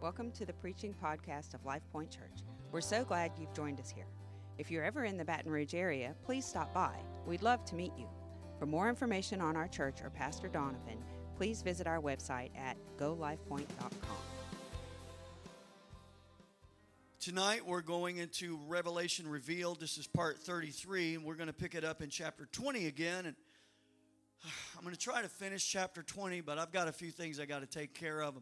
Welcome to the preaching podcast of Life Point Church. We're so glad you've joined us here. If you're ever in the Baton Rouge area, please stop by. We'd love to meet you. For more information on our church or Pastor Donovan, please visit our website at golifepoint.com. Tonight we're going into Revelation Revealed. This is part 33, and we're going to pick it up in chapter 20 again. And I'm going to try to finish chapter 20, but I've got a few things I got to take care of.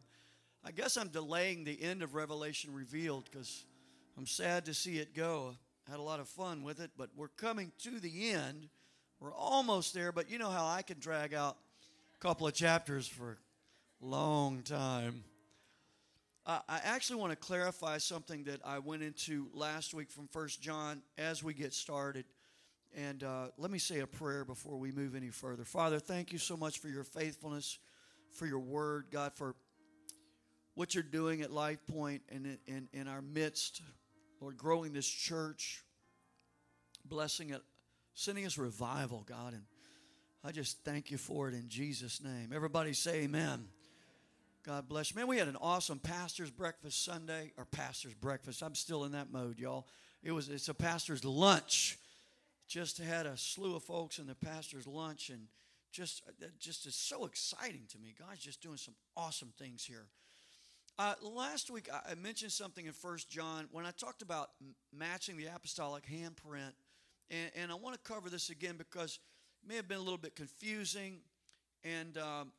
I guess I'm delaying the end of Revelation Revealed because I'm sad to see it go. I had a lot of fun with it, but we're coming to the end. We're almost there, but you know how I can drag out a couple of chapters for a long time. I actually want to clarify something that I went into last week from First John as we get started. And uh, let me say a prayer before we move any further. Father, thank you so much for your faithfulness, for your word, God, for what you're doing at Life Point and in, in, in our midst. Lord, growing this church, blessing it, sending us revival, God. And I just thank you for it in Jesus' name. Everybody say amen. God bless you. Man, we had an awesome pastor's breakfast Sunday, or pastor's breakfast. I'm still in that mode, y'all. It was it's a pastor's lunch. Just had a slew of folks in the pastor's lunch, and just that just is so exciting to me. God's just doing some awesome things here. Uh, last week, I mentioned something in First John when I talked about matching the apostolic handprint, and, and I want to cover this again because it may have been a little bit confusing, and um,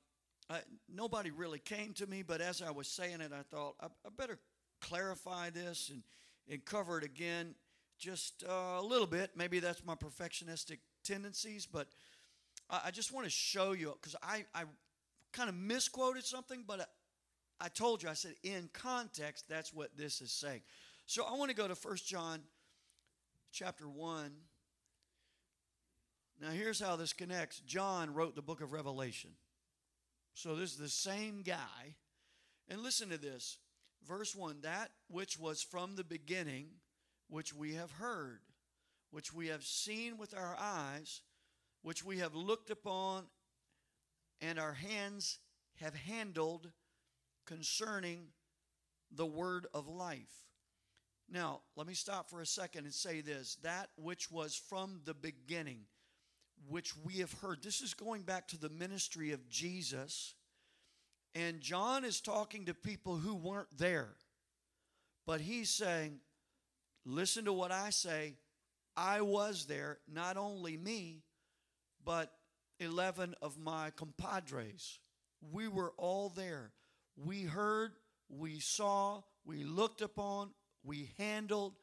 I, nobody really came to me. But as I was saying it, I thought I, I better clarify this and, and cover it again just uh, a little bit. Maybe that's my perfectionistic tendencies, but I, I just want to show you because I, I kind of misquoted something, but I told you, I said, in context, that's what this is saying. So I want to go to 1 John chapter 1. Now, here's how this connects John wrote the book of Revelation. So this is the same guy. And listen to this. Verse 1 That which was from the beginning, which we have heard, which we have seen with our eyes, which we have looked upon, and our hands have handled concerning the word of life. Now, let me stop for a second and say this that which was from the beginning, which we have heard. This is going back to the ministry of Jesus. And John is talking to people who weren't there. But he's saying, listen to what I say. I was there, not only me, but 11 of my compadres. We were all there we heard, we saw, we looked upon, we handled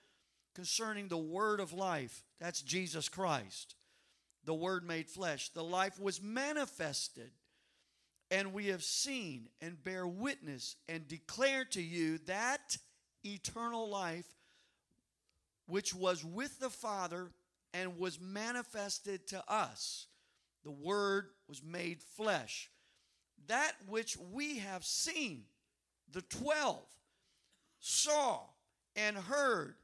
concerning the word of life. That's Jesus Christ, the word made flesh. The life was manifested, and we have seen and bear witness and declare to you that eternal life which was with the Father and was manifested to us. The Word was made flesh that which we have seen, the 12, saw and heard,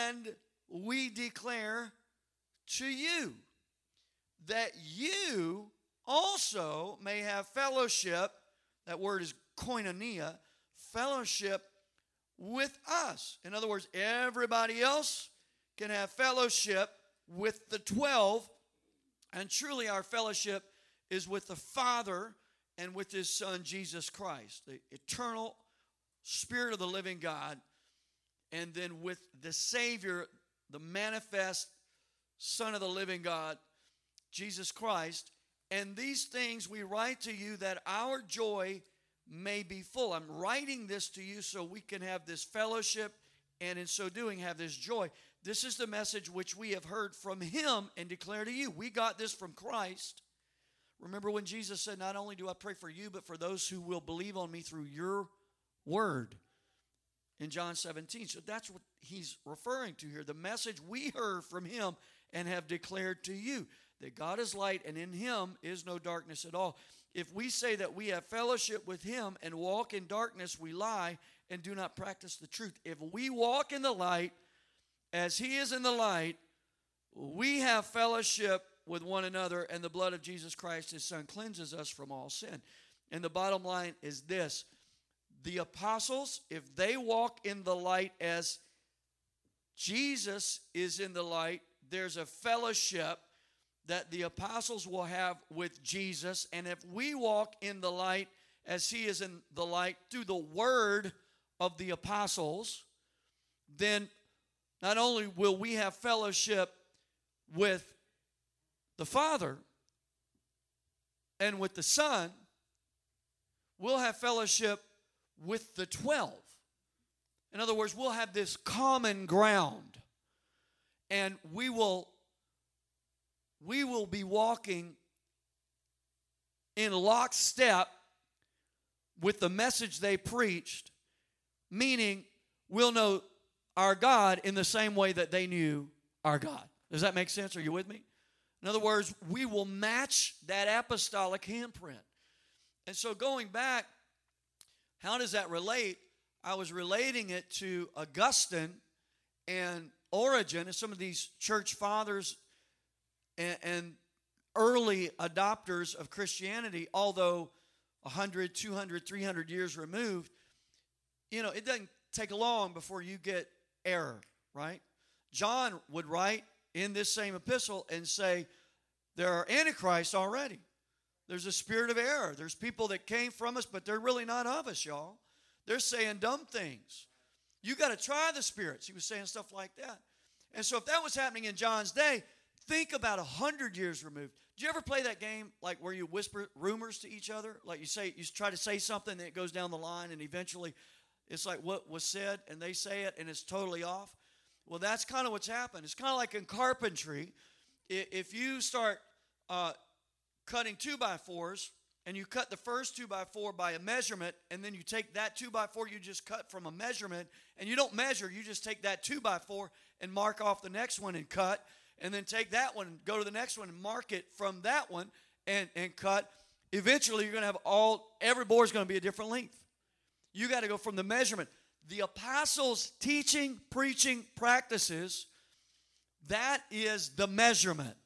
and we declare to you that you also may have fellowship. That word is koinonia, fellowship with us. In other words, everybody else can have fellowship with the 12, and truly our fellowship is with the Father and with his Son, Jesus Christ, the eternal Spirit of the living God, and then with the Savior, the manifest Son of the living God, Jesus Christ. And these things we write to you that our joy may be full. I'm writing this to you so we can have this fellowship and in so doing have this joy. This is the message which we have heard from him and declare to you. We got this from Christ. Remember when Jesus said, Not only do I pray for you, but for those who will believe on me through your word in John 17. So that's what he's referring to here. The message we heard from him and have declared to you that God is light and in him is no darkness at all. If we say that we have fellowship with him and walk in darkness, we lie and do not practice the truth. If we walk in the light as he is in the light, we have fellowship with one another, and the blood of Jesus Christ, his son, cleanses us from all sin. And the bottom line is this the apostles, if they walk in the light as Jesus is in the light, there's a fellowship that the apostles will have with Jesus. And if we walk in the light as he is in the light through the word of the apostles, then not only will we have fellowship with the Father and with the Son, we'll have fellowship with the 12. In other words, we'll have this common ground and we will we will be walking in lockstep with the message they preached, meaning we'll know our God in the same way that they knew our God. Does that make sense? Are you with me? In other words, we will match that apostolic handprint. And so going back, how does that relate? I was relating it to Augustine and Origen and some of these church fathers and, and early adopters of Christianity, although 100, 200, 300 years removed, you know, it doesn't take long before you get error, right? John would write in this same epistle and say, There are antichrists already. There's a spirit of error. There's people that came from us, but they're really not of us, y'all. They're saying dumb things. You got to try the spirits. He was saying stuff like that. And so, if that was happening in John's day, think about a hundred years removed. Do you ever play that game like where you whisper rumors to each other? Like you say, you try to say something, and it goes down the line, and eventually it's like what was said, and they say it, and it's totally off. Well, that's kind of what's happened. It's kind of like in carpentry. If you start uh, cutting two by fours, and you cut the first two by four by a measurement, and then you take that two by four you just cut from a measurement, and you don't measure, you just take that two by four and mark off the next one and cut, and then take that one and go to the next one and mark it from that one and, and cut. Eventually, you're going to have all, every board is going to be a different length. You got to go from the measurement. The apostles' teaching, preaching practices, that is the measurement.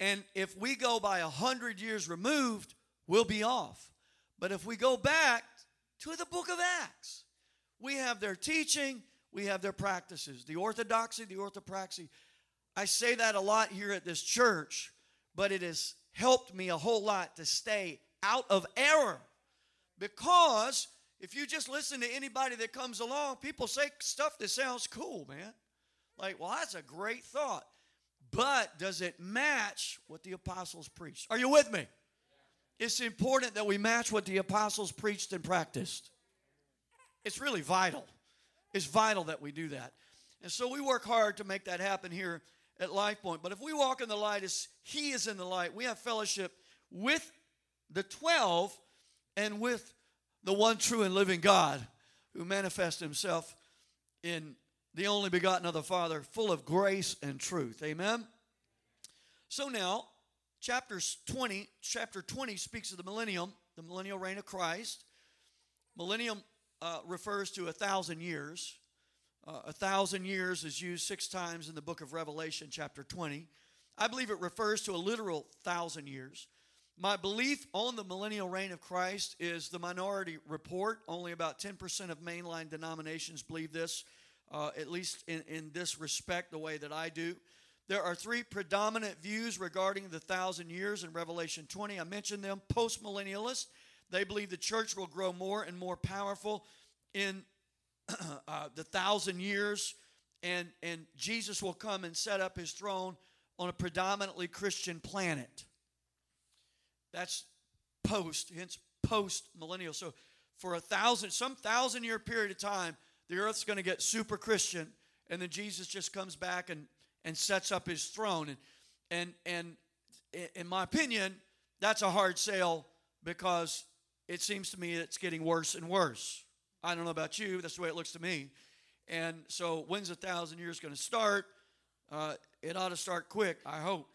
And if we go by a hundred years removed, we'll be off. But if we go back to the book of Acts, we have their teaching, we have their practices, the orthodoxy, the orthopraxy. I say that a lot here at this church, but it has helped me a whole lot to stay out of error. Because if you just listen to anybody that comes along, people say stuff that sounds cool, man. Like, well, that's a great thought. But does it match what the apostles preached? Are you with me? It's important that we match what the apostles preached and practiced. It's really vital. It's vital that we do that. And so we work hard to make that happen here at Life Point. But if we walk in the light as He is in the light, we have fellowship with the 12 and with the one true and living God who manifests Himself in the only begotten of the Father, full of grace and truth. Amen. So now, chapter 20, chapter 20 speaks of the millennium, the millennial reign of Christ. Millennium uh, refers to a thousand years. Uh, a thousand years is used six times in the book of Revelation, chapter 20. I believe it refers to a literal thousand years. My belief on the millennial reign of Christ is the minority report. Only about 10% of mainline denominations believe this uh, at least in, in this respect, the way that I do. There are three predominant views regarding the thousand years in Revelation 20. I mentioned them postmillennialists. They believe the church will grow more and more powerful in uh, the thousand years, and, and Jesus will come and set up his throne on a predominantly Christian planet. That's post, hence post millennial. So, for a thousand, some thousand year period of time, the earth's going to get super Christian, and then Jesus just comes back and, and sets up his throne. And, and, and in my opinion, that's a hard sale because it seems to me it's getting worse and worse. I don't know about you, that's the way it looks to me. And so, when's a thousand years going to start? Uh, it ought to start quick, I hope.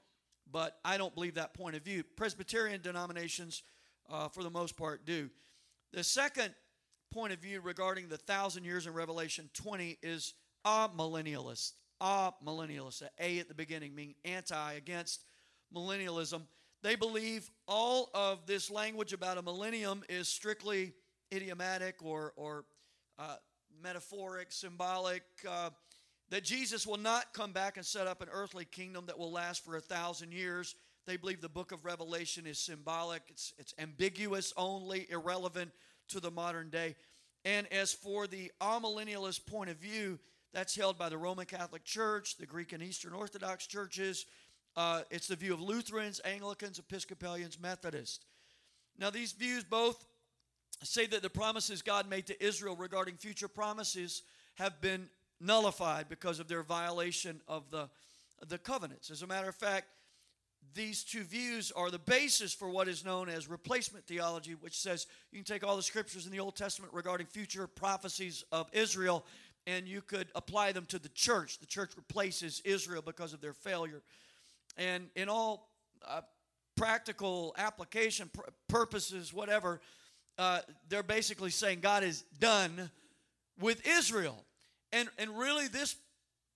But I don't believe that point of view. Presbyterian denominations, uh, for the most part, do. The second point of view regarding the thousand years in Revelation 20 is amillennialist. A millennialist. A at the beginning, meaning anti, against millennialism. They believe all of this language about a millennium is strictly idiomatic or, or uh, metaphoric, symbolic, uh, that Jesus will not come back and set up an earthly kingdom that will last for a thousand years. They believe the book of Revelation is symbolic, it's, it's ambiguous only, irrelevant to the modern day. And as for the amillennialist point of view, that's held by the Roman Catholic Church, the Greek and Eastern Orthodox churches. Uh, it's the view of Lutherans, Anglicans, Episcopalians, Methodists. Now, these views both say that the promises God made to Israel regarding future promises have been nullified because of their violation of the, the covenants. As a matter of fact, these two views are the basis for what is known as replacement theology, which says you can take all the scriptures in the Old Testament regarding future prophecies of Israel and you could apply them to the church. The church replaces Israel because of their failure. And in all uh, practical application pr- purposes, whatever, uh, they're basically saying God is done with Israel. And, and really, this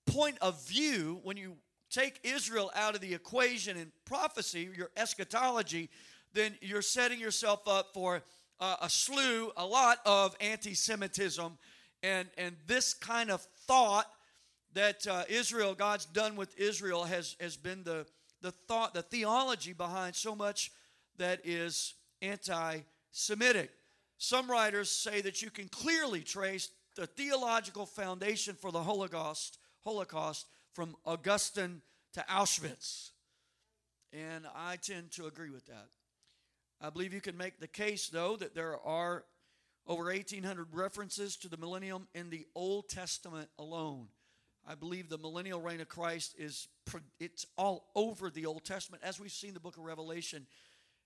point of view, when you take Israel out of the equation in prophecy, your eschatology, then you're setting yourself up for uh, a slew, a lot of anti Semitism and, and this kind of thought that uh, Israel, God's done with Israel, has, has been the, the thought, the theology behind so much that is anti Semitic. Some writers say that you can clearly trace the theological foundation for the Holocaust, Holocaust from Augustine to Auschwitz. And I tend to agree with that. I believe you can make the case, though, that there are over 1,800 references to the millennium in the Old Testament alone. I believe the millennial reign of Christ is it's all over the Old Testament. As we've seen, the book of Revelation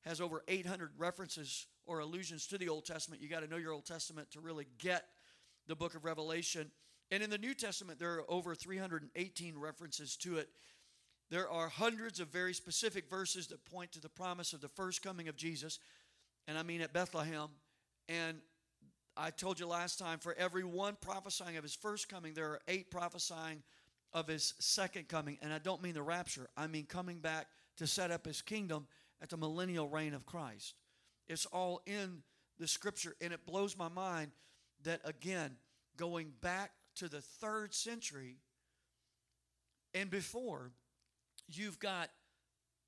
has over 800 references or allusions to the Old Testament. You got to know your Old Testament to really get the book of Revelation. And in the New Testament, there are over 318 references to it. There are hundreds of very specific verses that point to the promise of the first coming of Jesus, and I mean at Bethlehem, and I told you last time, for every one prophesying of his first coming, there are eight prophesying of his second coming. And I don't mean the rapture, I mean coming back to set up his kingdom at the millennial reign of Christ. It's all in the scripture, and it blows my mind that, again, going back to the third century and before, you've got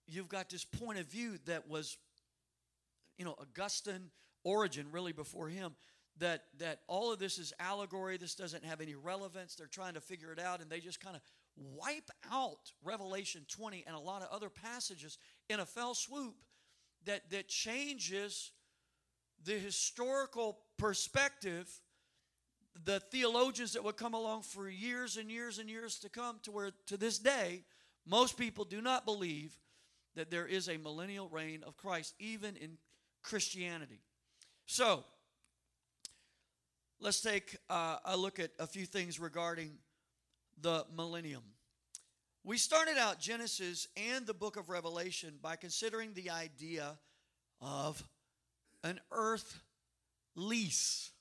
you've got this point of view that was you know augustine Origen really before him that that all of this is allegory. This doesn't have any relevance. They're trying to figure it out and they just kind of wipe out revelation 20 and a lot of other passages in a fell swoop that that changes the historical perspective the theologians that would come along for years and years and years to come to where to this day most people do not believe that there is a millennial reign of Christ even in Christianity so let's take uh, a look at a few things regarding the millennium. We started out Genesis and the book of Revelation by considering the idea of an earth lease.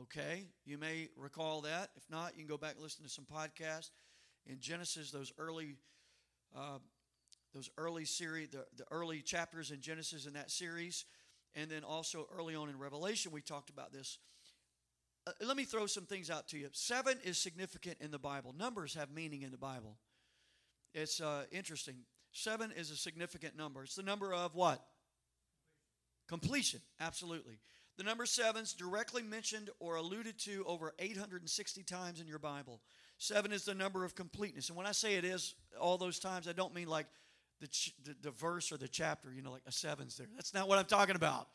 Okay, you may recall that. If not, you can go back and listen to some podcasts in Genesis. Those early, uh, those early series, the, the early chapters in Genesis in that series, and then also early on in Revelation, we talked about this uh, let me throw some things out to you. Seven is significant in the Bible. Numbers have meaning in the Bible. It's uh, interesting. Seven is a significant number. It's the number of what? Completion. Absolutely. The number seven is directly mentioned or alluded to over 860 times in your Bible. Seven is the number of completeness. And when I say it is all those times, I don't mean like the, ch- the, the verse or the chapter, you know, like a seven's there. That's not what I'm talking about.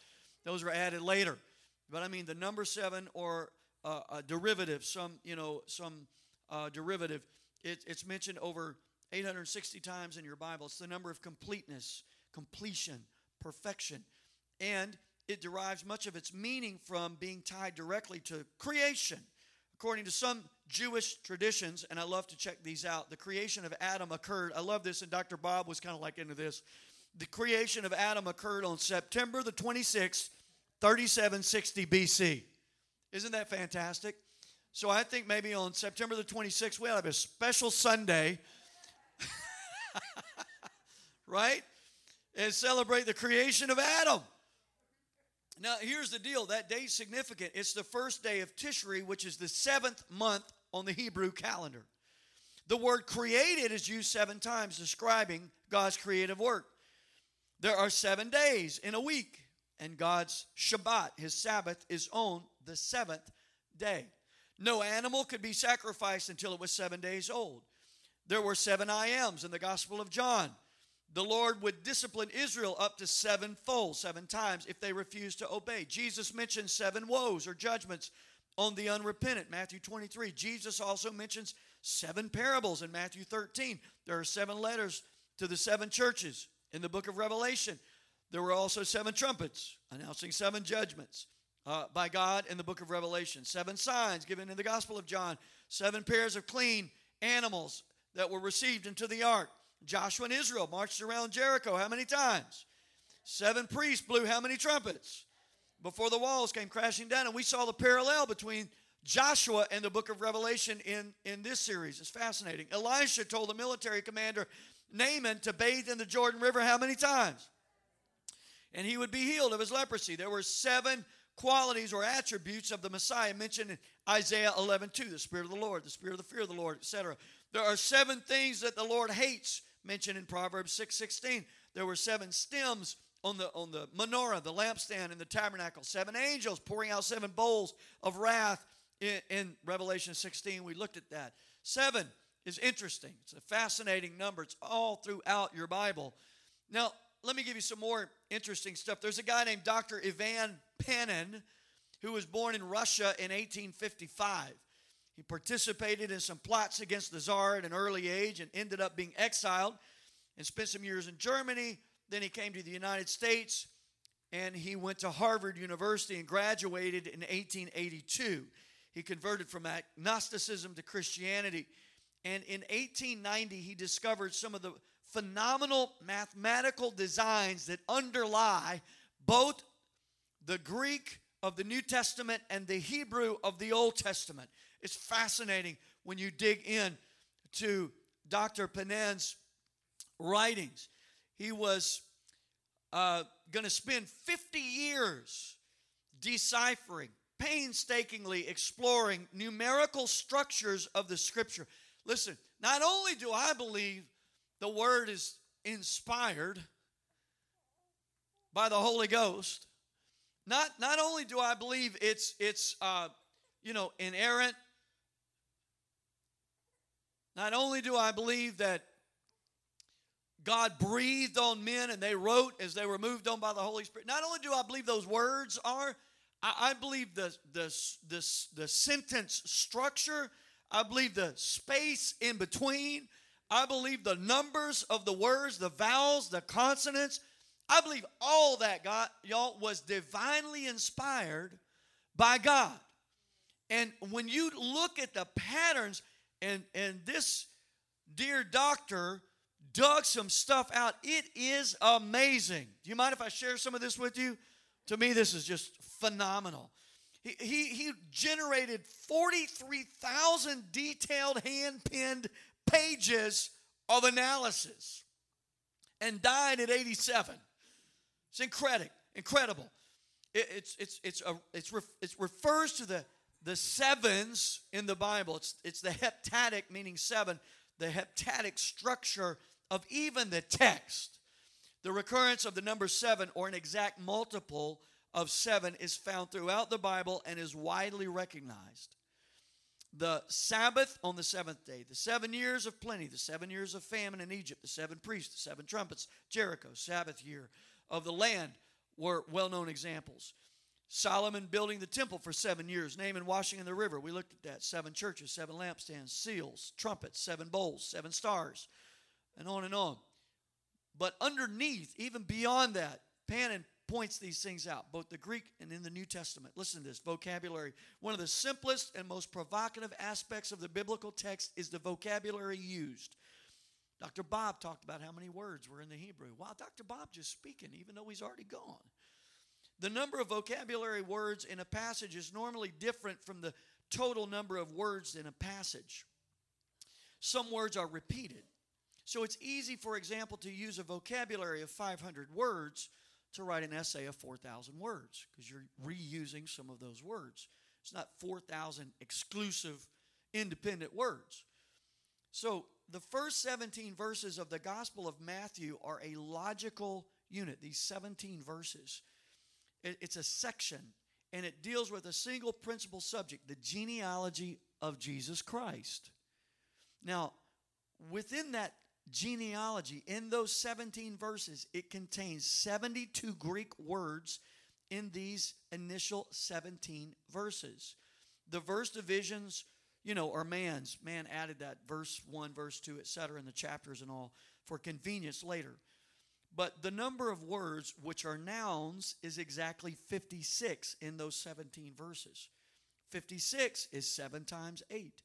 Those were added later. But I mean the number seven or uh, a derivative, some, you know, some uh, derivative. It, it's mentioned over 860 times in your Bible. It's the number of completeness, completion, perfection. And it derives much of its meaning from being tied directly to creation. According to some Jewish traditions, and I love to check these out, the creation of Adam occurred. I love this, and Dr. Bob was kind of like into this. The creation of Adam occurred on September the 26th, 3760 BC. Isn't that fantastic? So I think maybe on September the 26th, we'll have a special Sunday, right? And celebrate the creation of Adam. Now, here's the deal that day's significant. It's the first day of Tishri, which is the seventh month on the Hebrew calendar. The word created is used seven times, describing God's creative work. There are seven days in a week, and God's Shabbat, his Sabbath, is on the seventh day. No animal could be sacrificed until it was seven days old. There were seven I ams in the Gospel of John. The Lord would discipline Israel up to sevenfold, seven times, if they refused to obey. Jesus mentions seven woes or judgments on the unrepentant, Matthew 23. Jesus also mentions seven parables in Matthew 13. There are seven letters to the seven churches in the book of Revelation. There were also seven trumpets announcing seven judgments uh, by God in the book of Revelation. Seven signs given in the Gospel of John. Seven pairs of clean animals that were received into the ark. Joshua and Israel marched around Jericho how many times? Seven priests blew how many trumpets? Before the walls came crashing down. And we saw the parallel between Joshua and the book of Revelation in, in this series. It's fascinating. Elisha told the military commander Naaman to bathe in the Jordan River how many times? And he would be healed of his leprosy. There were seven qualities or attributes of the Messiah mentioned in Isaiah 11 2, the Spirit of the Lord, the Spirit of the fear of the Lord, etc. There are seven things that the Lord hates mentioned in Proverbs 6 16. There were seven stems on the on the menorah, the lampstand, in the tabernacle. Seven angels pouring out seven bowls of wrath in, in Revelation 16. We looked at that. Seven is interesting. It's a fascinating number. It's all throughout your Bible. Now, let me give you some more interesting stuff. There's a guy named Dr. Ivan Panin who was born in Russia in 1855. He participated in some plots against the Tsar at an early age and ended up being exiled and spent some years in Germany. Then he came to the United States and he went to Harvard University and graduated in 1882. He converted from agnosticism to Christianity. And in 1890, he discovered some of the phenomenal mathematical designs that underlie both the Greek of the New Testament and the Hebrew of the Old Testament. It's fascinating when you dig in to Dr. Panin's writings. He was uh, going to spend 50 years deciphering, painstakingly exploring numerical structures of the scripture. Listen, not only do I believe the word is inspired by the Holy Ghost, not, not only do I believe it's, it's uh, you know, inerrant, not only do I believe that God breathed on men and they wrote as they were moved on by the Holy Spirit, not only do I believe those words are, I, I believe the, the, the, the sentence structure, I believe the space in between, I believe the numbers of the words, the vowels, the consonants. I believe all that, God, y'all, was divinely inspired by God. And when you look at the patterns, and and this dear doctor dug some stuff out. It is amazing. Do you mind if I share some of this with you? To me, this is just phenomenal. He, he, he generated 43,000 detailed hand penned pages of analysis and died at 87. It's incredible. Incredible. It, it's, it's, it's, a, it's, ref, it refers to the the sevens in the Bible. It's, it's the heptadic, meaning seven, the heptadic structure of even the text. The recurrence of the number seven, or an exact multiple of seven, is found throughout the Bible and is widely recognized. The Sabbath on the seventh day, the seven years of plenty, the seven years of famine in Egypt, the seven priests, the seven trumpets, Jericho, Sabbath year of the land were well known examples. Solomon building the temple for seven years, Naaman washing in the river. We looked at that. Seven churches, seven lampstands, seals, trumpets, seven bowls, seven stars, and on and on. But underneath, even beyond that, Panin points these things out, both the Greek and in the New Testament. Listen to this vocabulary. One of the simplest and most provocative aspects of the biblical text is the vocabulary used. Dr. Bob talked about how many words were in the Hebrew. Wow, Dr. Bob just speaking, even though he's already gone. The number of vocabulary words in a passage is normally different from the total number of words in a passage. Some words are repeated. So it's easy, for example, to use a vocabulary of 500 words to write an essay of 4,000 words because you're reusing some of those words. It's not 4,000 exclusive, independent words. So the first 17 verses of the Gospel of Matthew are a logical unit, these 17 verses. It's a section, and it deals with a single principal subject the genealogy of Jesus Christ. Now, within that genealogy, in those 17 verses, it contains 72 Greek words in these initial 17 verses. The verse divisions, you know, are man's. Man added that verse 1, verse 2, etc., in the chapters and all for convenience later. But the number of words which are nouns is exactly 56 in those 17 verses. 56 is 7 times 8.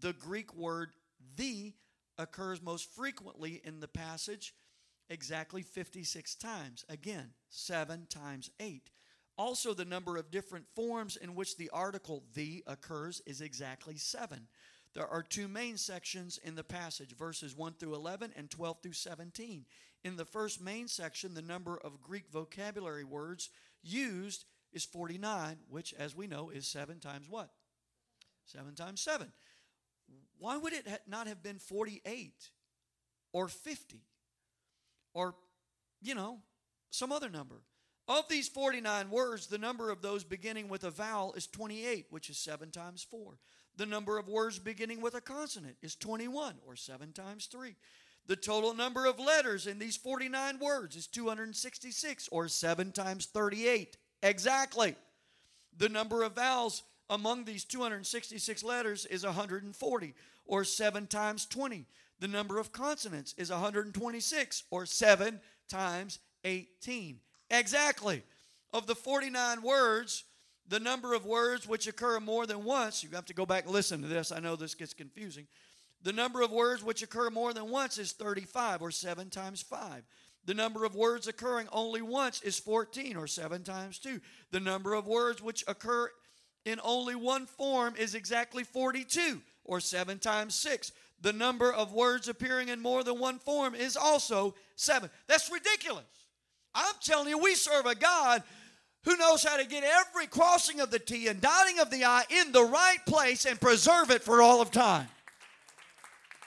The Greek word the occurs most frequently in the passage, exactly 56 times. Again, 7 times 8. Also, the number of different forms in which the article the occurs is exactly 7. There are two main sections in the passage, verses 1 through 11 and 12 through 17. In the first main section, the number of Greek vocabulary words used is 49, which, as we know, is 7 times what? 7 times 7. Why would it not have been 48 or 50 or, you know, some other number? Of these 49 words, the number of those beginning with a vowel is 28, which is 7 times 4. The number of words beginning with a consonant is 21, or 7 times 3. The total number of letters in these 49 words is 266, or 7 times 38. Exactly. The number of vowels among these 266 letters is 140, or 7 times 20. The number of consonants is 126, or 7 times 18. Exactly. Of the 49 words, the number of words which occur more than once, you have to go back and listen to this. I know this gets confusing. The number of words which occur more than once is 35, or 7 times 5. The number of words occurring only once is 14, or 7 times 2. The number of words which occur in only one form is exactly 42, or 7 times 6. The number of words appearing in more than one form is also 7. That's ridiculous. I'm telling you, we serve a God who knows how to get every crossing of the T and dotting of the I in the right place and preserve it for all of time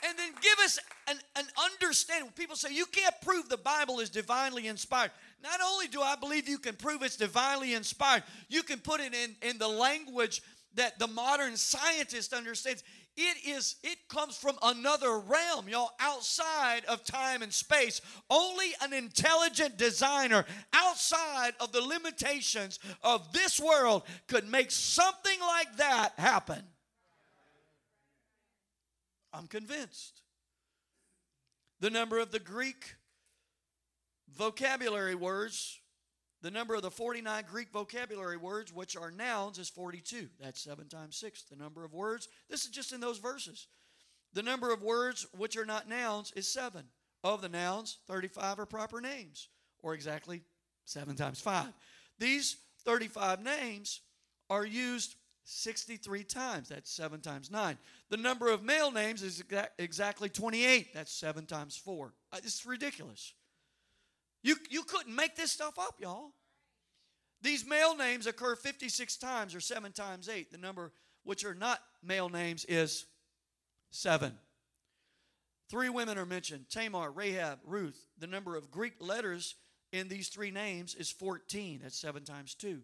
and then give us an, an understanding. People say you can't prove the Bible is divinely inspired. Not only do I believe you can prove it's divinely inspired, you can put it in, in the language that the modern scientist understands. It is, it comes from another realm, y'all, outside of time and space. Only an intelligent designer outside of the limitations of this world could make something like that happen. I'm convinced. The number of the Greek vocabulary words, the number of the 49 Greek vocabulary words, which are nouns, is 42. That's 7 times 6. The number of words, this is just in those verses. The number of words which are not nouns is 7. Of the nouns, 35 are proper names, or exactly 7 times 5. These 35 names are used 63 times. That's 7 times 9. The number of male names is exactly 28. That's 7 times 4. Uh, it's ridiculous. You, you couldn't make this stuff up, y'all. These male names occur 56 times or 7 times 8. The number which are not male names is 7. Three women are mentioned Tamar, Rahab, Ruth. The number of Greek letters in these three names is 14. That's 7 times 2.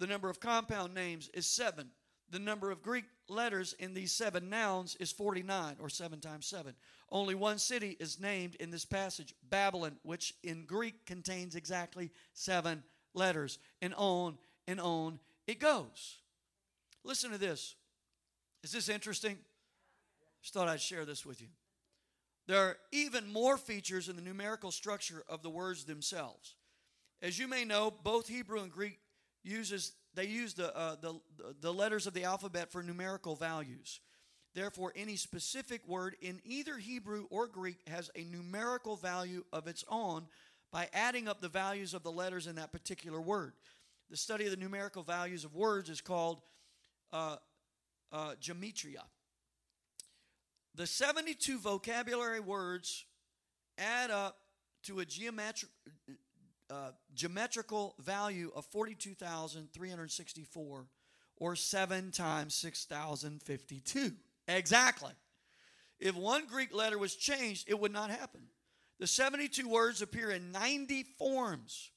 The number of compound names is seven. The number of Greek letters in these seven nouns is 49, or seven times seven. Only one city is named in this passage Babylon, which in Greek contains exactly seven letters. And on and on it goes. Listen to this. Is this interesting? Just thought I'd share this with you. There are even more features in the numerical structure of the words themselves. As you may know, both Hebrew and Greek uses they use the, uh, the, the letters of the alphabet for numerical values. Therefore, any specific word in either Hebrew or Greek has a numerical value of its own by adding up the values of the letters in that particular word. The study of the numerical values of words is called uh, uh, gematria. The 72 vocabulary words add up to a geometric, uh, geometrical value of 42,364 or 7 times 6,052. Exactly. If one Greek letter was changed, it would not happen. The 72 words appear in 90 forms.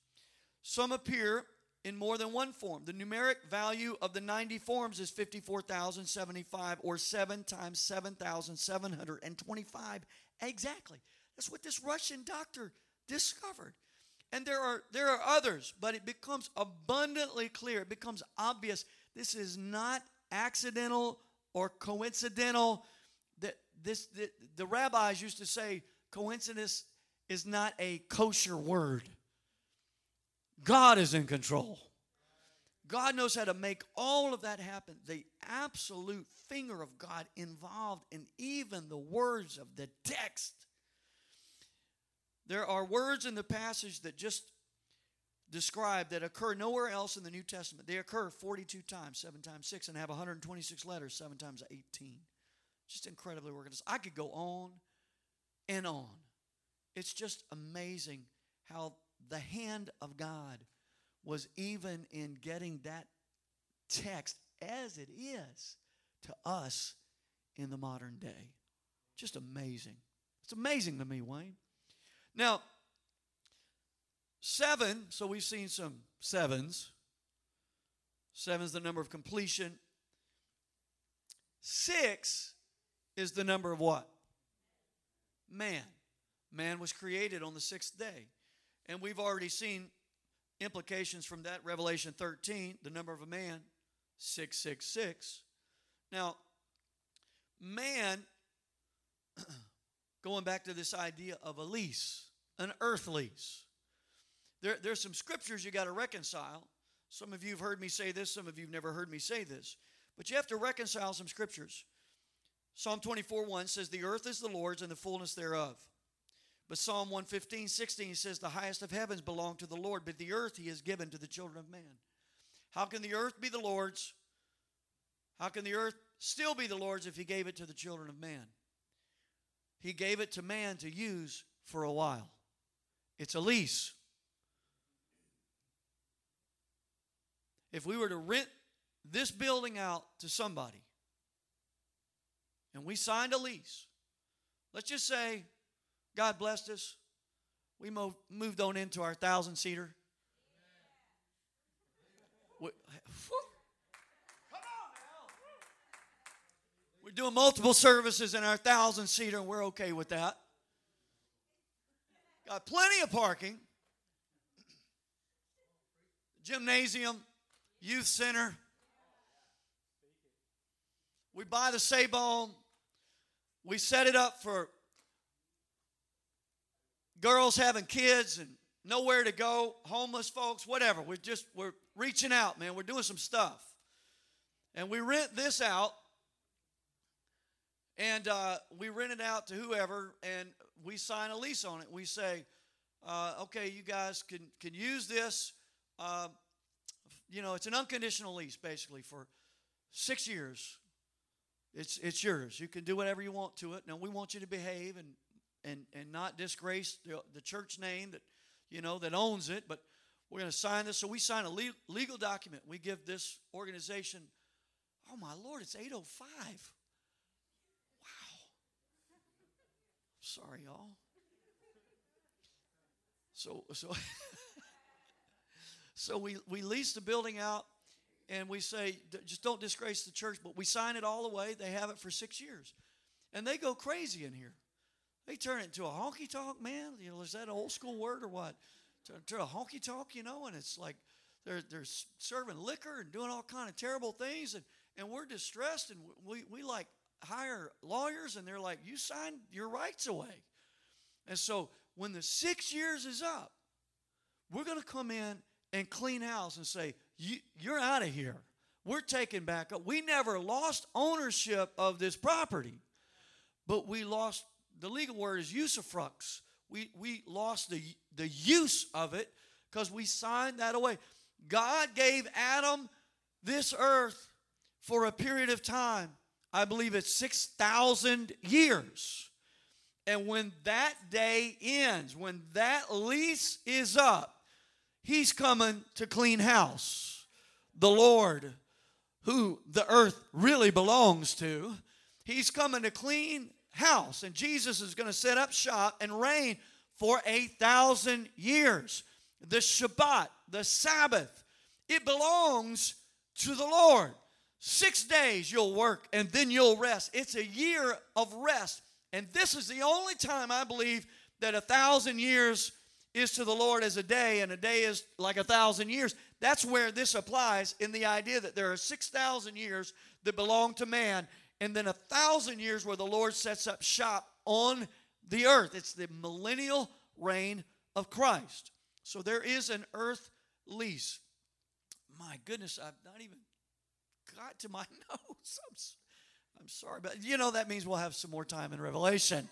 Some appear in more than one form. The numeric value of the 90 forms is 54,075 or 7 times 7,725 exactly. That's what this Russian doctor discovered. And there are there are others, but it becomes abundantly clear. It becomes obvious this is not accidental or coincidental. That this the, the rabbis used to say coincidence is not a kosher word. God is in control. God knows how to make all of that happen. The absolute finger of God involved in even the words of the text. There are words in the passage that just describe that occur nowhere else in the New Testament. They occur 42 times, 7 times 6, and have 126 letters, 7 times 18. Just incredibly organized. I could go on and on. It's just amazing how the hand of God was even in getting that text as it is to us in the modern day. Just amazing. It's amazing to me, Wayne. Now, seven, so we've seen some sevens. Seven is the number of completion. Six is the number of what? Man. Man was created on the sixth day. And we've already seen implications from that. Revelation 13, the number of a man, 666. Now, man, going back to this idea of a lease, an earth lease. There, there's some scriptures you got to reconcile. Some of you have heard me say this, some of you have never heard me say this. But you have to reconcile some scriptures. Psalm 24 1 says, The earth is the Lord's and the fullness thereof. But Psalm 115, 16 says, The highest of heavens belong to the Lord, but the earth he has given to the children of man. How can the earth be the Lord's? How can the earth still be the Lord's if he gave it to the children of man? He gave it to man to use for a while. It's a lease. If we were to rent this building out to somebody and we signed a lease, let's just say God blessed us. We moved on into our thousand seater. We're doing multiple services in our thousand seater, and we're okay with that. Got plenty of parking. Gymnasium, youth center. We buy the Sabon. We set it up for girls having kids and nowhere to go, homeless folks, whatever. We're just we're reaching out, man. We're doing some stuff, and we rent this out, and uh, we rent it out to whoever, and we sign a lease on it. We say, uh, okay, you guys can can use this. Uh, you know, it's an unconditional lease basically for six years. It's it's yours. You can do whatever you want to it. Now we want you to behave and and, and not disgrace the, the church name that, you know, that owns it. But we're going to sign this. So we sign a legal, legal document. We give this organization, oh my Lord, it's 805. Wow. Sorry, y'all. So, so, so we, we lease the building out and we say, just don't disgrace the church, but we sign it all away. They have it for six years. And they go crazy in here. They turn it into a honky tonk, man. You know, is that an old school word or what? To, to a honky tonk, you know, and it's like they're, they're serving liquor and doing all kind of terrible things, and, and we're distressed, and we, we like hire lawyers, and they're like, you signed your rights away. And so when the six years is up, we're going to come in and clean house and say, you, you're out of here. We're taking back up. We never lost ownership of this property, but we lost the legal word is usufruct. We, we lost the, the use of it because we signed that away. God gave Adam this earth for a period of time. I believe it's 6,000 years. And when that day ends, when that lease is up, He's coming to clean house. The Lord, who the earth really belongs to, He's coming to clean house. And Jesus is going to set up shop and reign for a thousand years. The Shabbat, the Sabbath, it belongs to the Lord. Six days you'll work and then you'll rest. It's a year of rest. And this is the only time I believe that a thousand years is to the Lord as a day and a day is like a thousand years. That's where this applies in the idea that there are 6,000 years that belong to man and then a thousand years where the Lord sets up shop on the earth. It's the millennial reign of Christ. So there is an earth lease. My goodness, I've not even got to my notes. I'm, I'm sorry, but you know that means we'll have some more time in Revelation.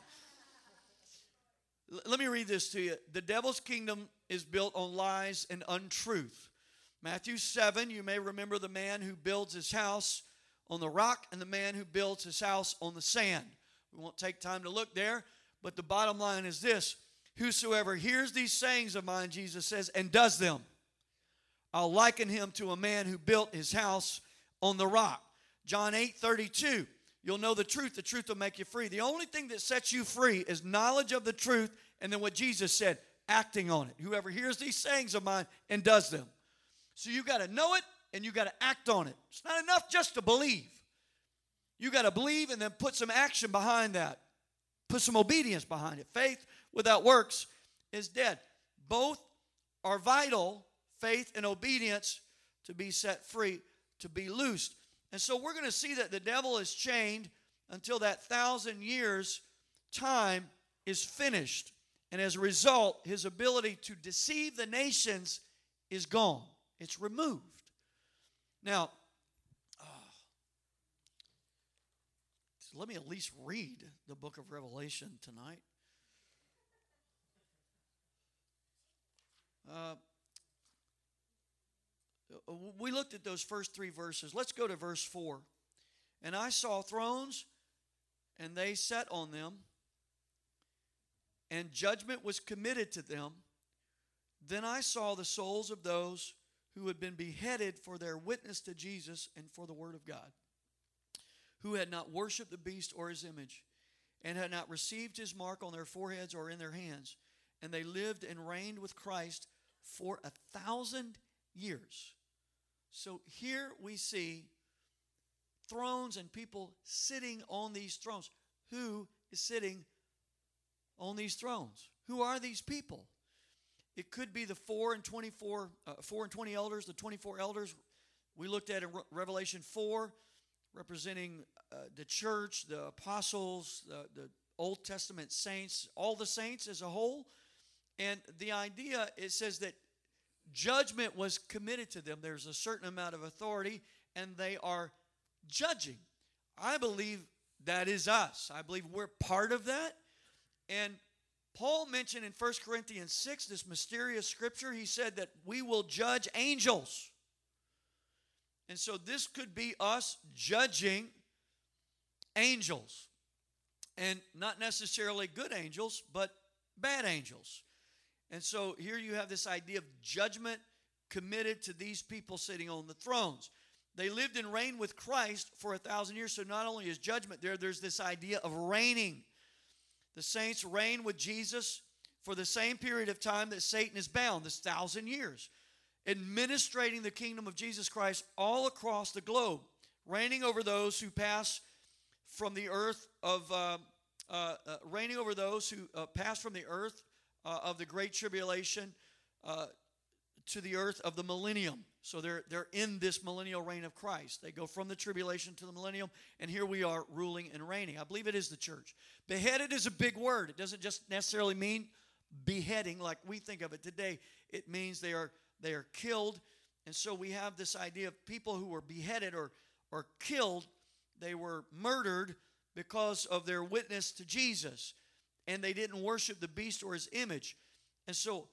Let me read this to you. The devil's kingdom is built on lies and untruth. Matthew 7, you may remember the man who builds his house on the rock and the man who builds his house on the sand. We won't take time to look there, but the bottom line is this Whosoever hears these sayings of mine, Jesus says, and does them, I'll liken him to a man who built his house on the rock. John 8 32. You'll know the truth, the truth will make you free. The only thing that sets you free is knowledge of the truth and then what Jesus said, acting on it. Whoever hears these sayings of mine and does them. So you got to know it and you got to act on it. It's not enough just to believe. You got to believe and then put some action behind that. Put some obedience behind it. Faith without works is dead. Both are vital, faith and obedience, to be set free, to be loosed. And so we're going to see that the devil is chained until that thousand years time is finished. And as a result, his ability to deceive the nations is gone, it's removed. Now, oh, let me at least read the book of Revelation tonight. Uh, Uh, we looked at those first three verses. Let's go to verse 4. And I saw thrones, and they sat on them, and judgment was committed to them. Then I saw the souls of those who had been beheaded for their witness to Jesus and for the Word of God, who had not worshiped the beast or his image, and had not received his mark on their foreheads or in their hands. And they lived and reigned with Christ for a thousand years. So here we see thrones and people sitting on these thrones. Who is sitting on these thrones? Who are these people? It could be the four and twenty-four, uh, four and twenty elders, the twenty-four elders we looked at in Re- Revelation four, representing uh, the church, the apostles, the, the Old Testament saints, all the saints as a whole. And the idea it says that judgment was committed to them. There's a certain amount of authority, and they are judging. I believe that is us. I believe we're part of that. And Paul mentioned in 1 Corinthians 6, this mysterious scripture, he said that we will judge angels. And so this could be us judging angels. And not necessarily good angels, but bad angels. And so here you have this idea of judgment committed to these people sitting on the thrones. They lived and reigned with Christ for a thousand years. So not only is judgment there, there's this idea of reigning. The saints reign with Jesus for the same period of time that Satan is bound, this thousand years, administrating the kingdom of Jesus Christ all across the globe, reigning over those who pass from the earth of, uh, uh, uh, reigning over those who uh, pass from the earth uh, of the Great Tribulation uh, to the earth of the millennium. So they're, they're in this millennial reign of Christ. They go from the tribulation to the millennium, and here we are ruling and reigning. I believe it is the church. Beheaded is a big word. It doesn't just necessarily mean beheading like we think of it today. It means they are they are killed. And so we have this idea of people who were beheaded or, or killed, they were murdered because of their witness to Jesus and they didn't worship the beast or his image. And so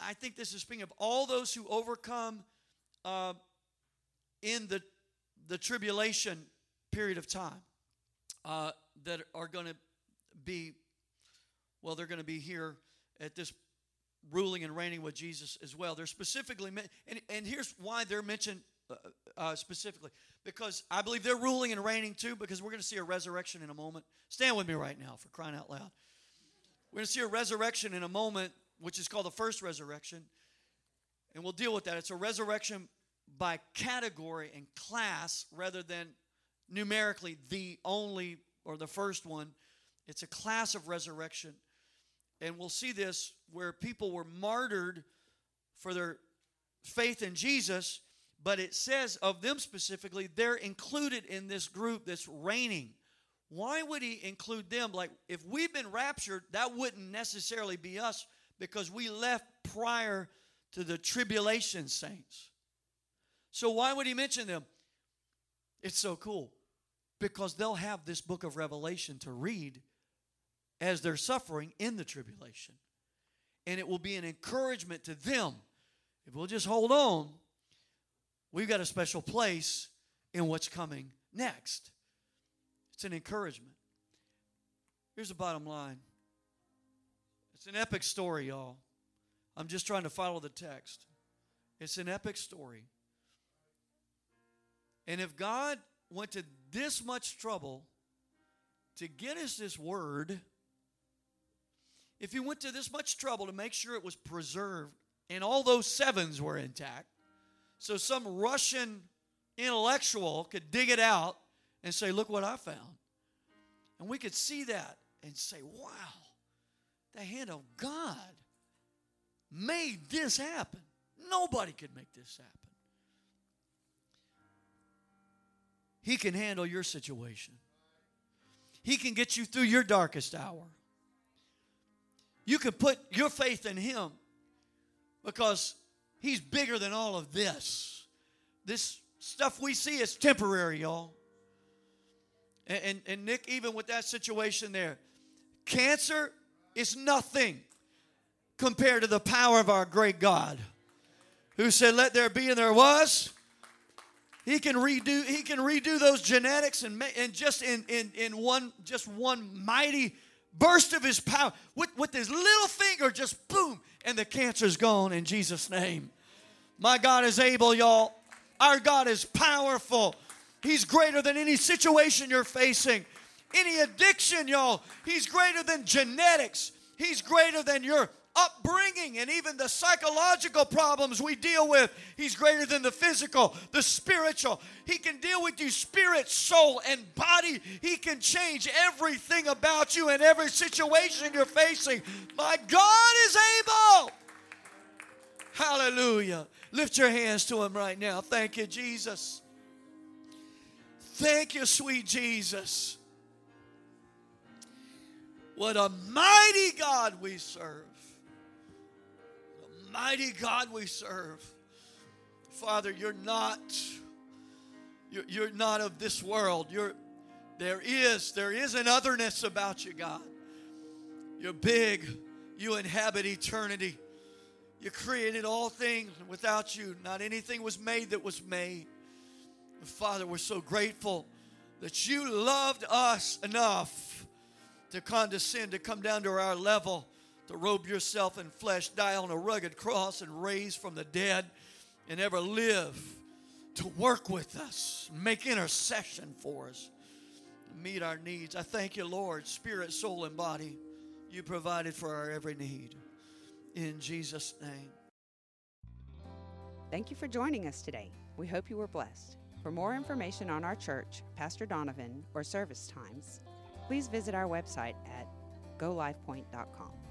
I think this is speaking of all those who overcome uh, in the, the tribulation period of time uh, that are going to be, well, they're going to be here at this ruling and reigning with Jesus as well. They're specifically, and, and here's why they're mentioned uh, uh, specifically. Because I believe they're ruling and reigning too, because we're going to see a resurrection in a moment. Stand with me right now for crying out loud. We're going to see a resurrection in a moment, which is called the first resurrection. And we'll deal with that. It's a resurrection by category and class rather than numerically the only or the first one. It's a class of resurrection. And we'll see this where people were martyred for their faith in Jesus, but it says of them specifically, they're included in this group that's reigning. Why would he include them? Like, if we've been raptured, that wouldn't necessarily be us because we left prior to the tribulation saints. So, why would he mention them? It's so cool because they'll have this book of Revelation to read as they're suffering in the tribulation. And it will be an encouragement to them. If we'll just hold on, we've got a special place in what's coming next. It's an encouragement. Here's the bottom line it's an epic story, y'all. I'm just trying to follow the text. It's an epic story. And if God went to this much trouble to get us this word, if He went to this much trouble to make sure it was preserved and all those sevens were intact, so some Russian intellectual could dig it out and say, Look what I found. And we could see that and say, Wow, the hand of God made this happen. Nobody could make this happen. He can handle your situation. He can get you through your darkest hour. You can put your faith in Him because He's bigger than all of this. This stuff we see is temporary, y'all. And, and, and Nick, even with that situation there, cancer is nothing compared to the power of our great God who said, Let there be, and there was. He can redo, he can redo those genetics and, and just in, in, in one just one mighty burst of his power. With, with his little finger, just boom, and the cancer's gone in Jesus' name. My God is able, y'all. Our God is powerful. He's greater than any situation you're facing, any addiction, y'all. He's greater than genetics. He's greater than your upbringing and even the psychological problems we deal with. He's greater than the physical, the spiritual. He can deal with you spirit, soul, and body. He can change everything about you and every situation you're facing. My God is able. Hallelujah. Lift your hands to Him right now. Thank you, Jesus. Thank you, sweet Jesus. What a mighty God we serve mighty God we serve. Father, you're not you're not of this world. You're there is there is an otherness about you, God. You're big. You inhabit eternity. You created all things, without you, not anything was made that was made. Father, we're so grateful that you loved us enough to condescend, to come down to our level to robe yourself in flesh, die on a rugged cross, and raise from the dead, and ever live to work with us, make intercession for us, meet our needs. I thank you, Lord, spirit, soul, and body. You provided for our every need. In Jesus' name. Thank you for joining us today. We hope you were blessed. For more information on our church, Pastor Donovan, or service times, please visit our website at golifepoint.com.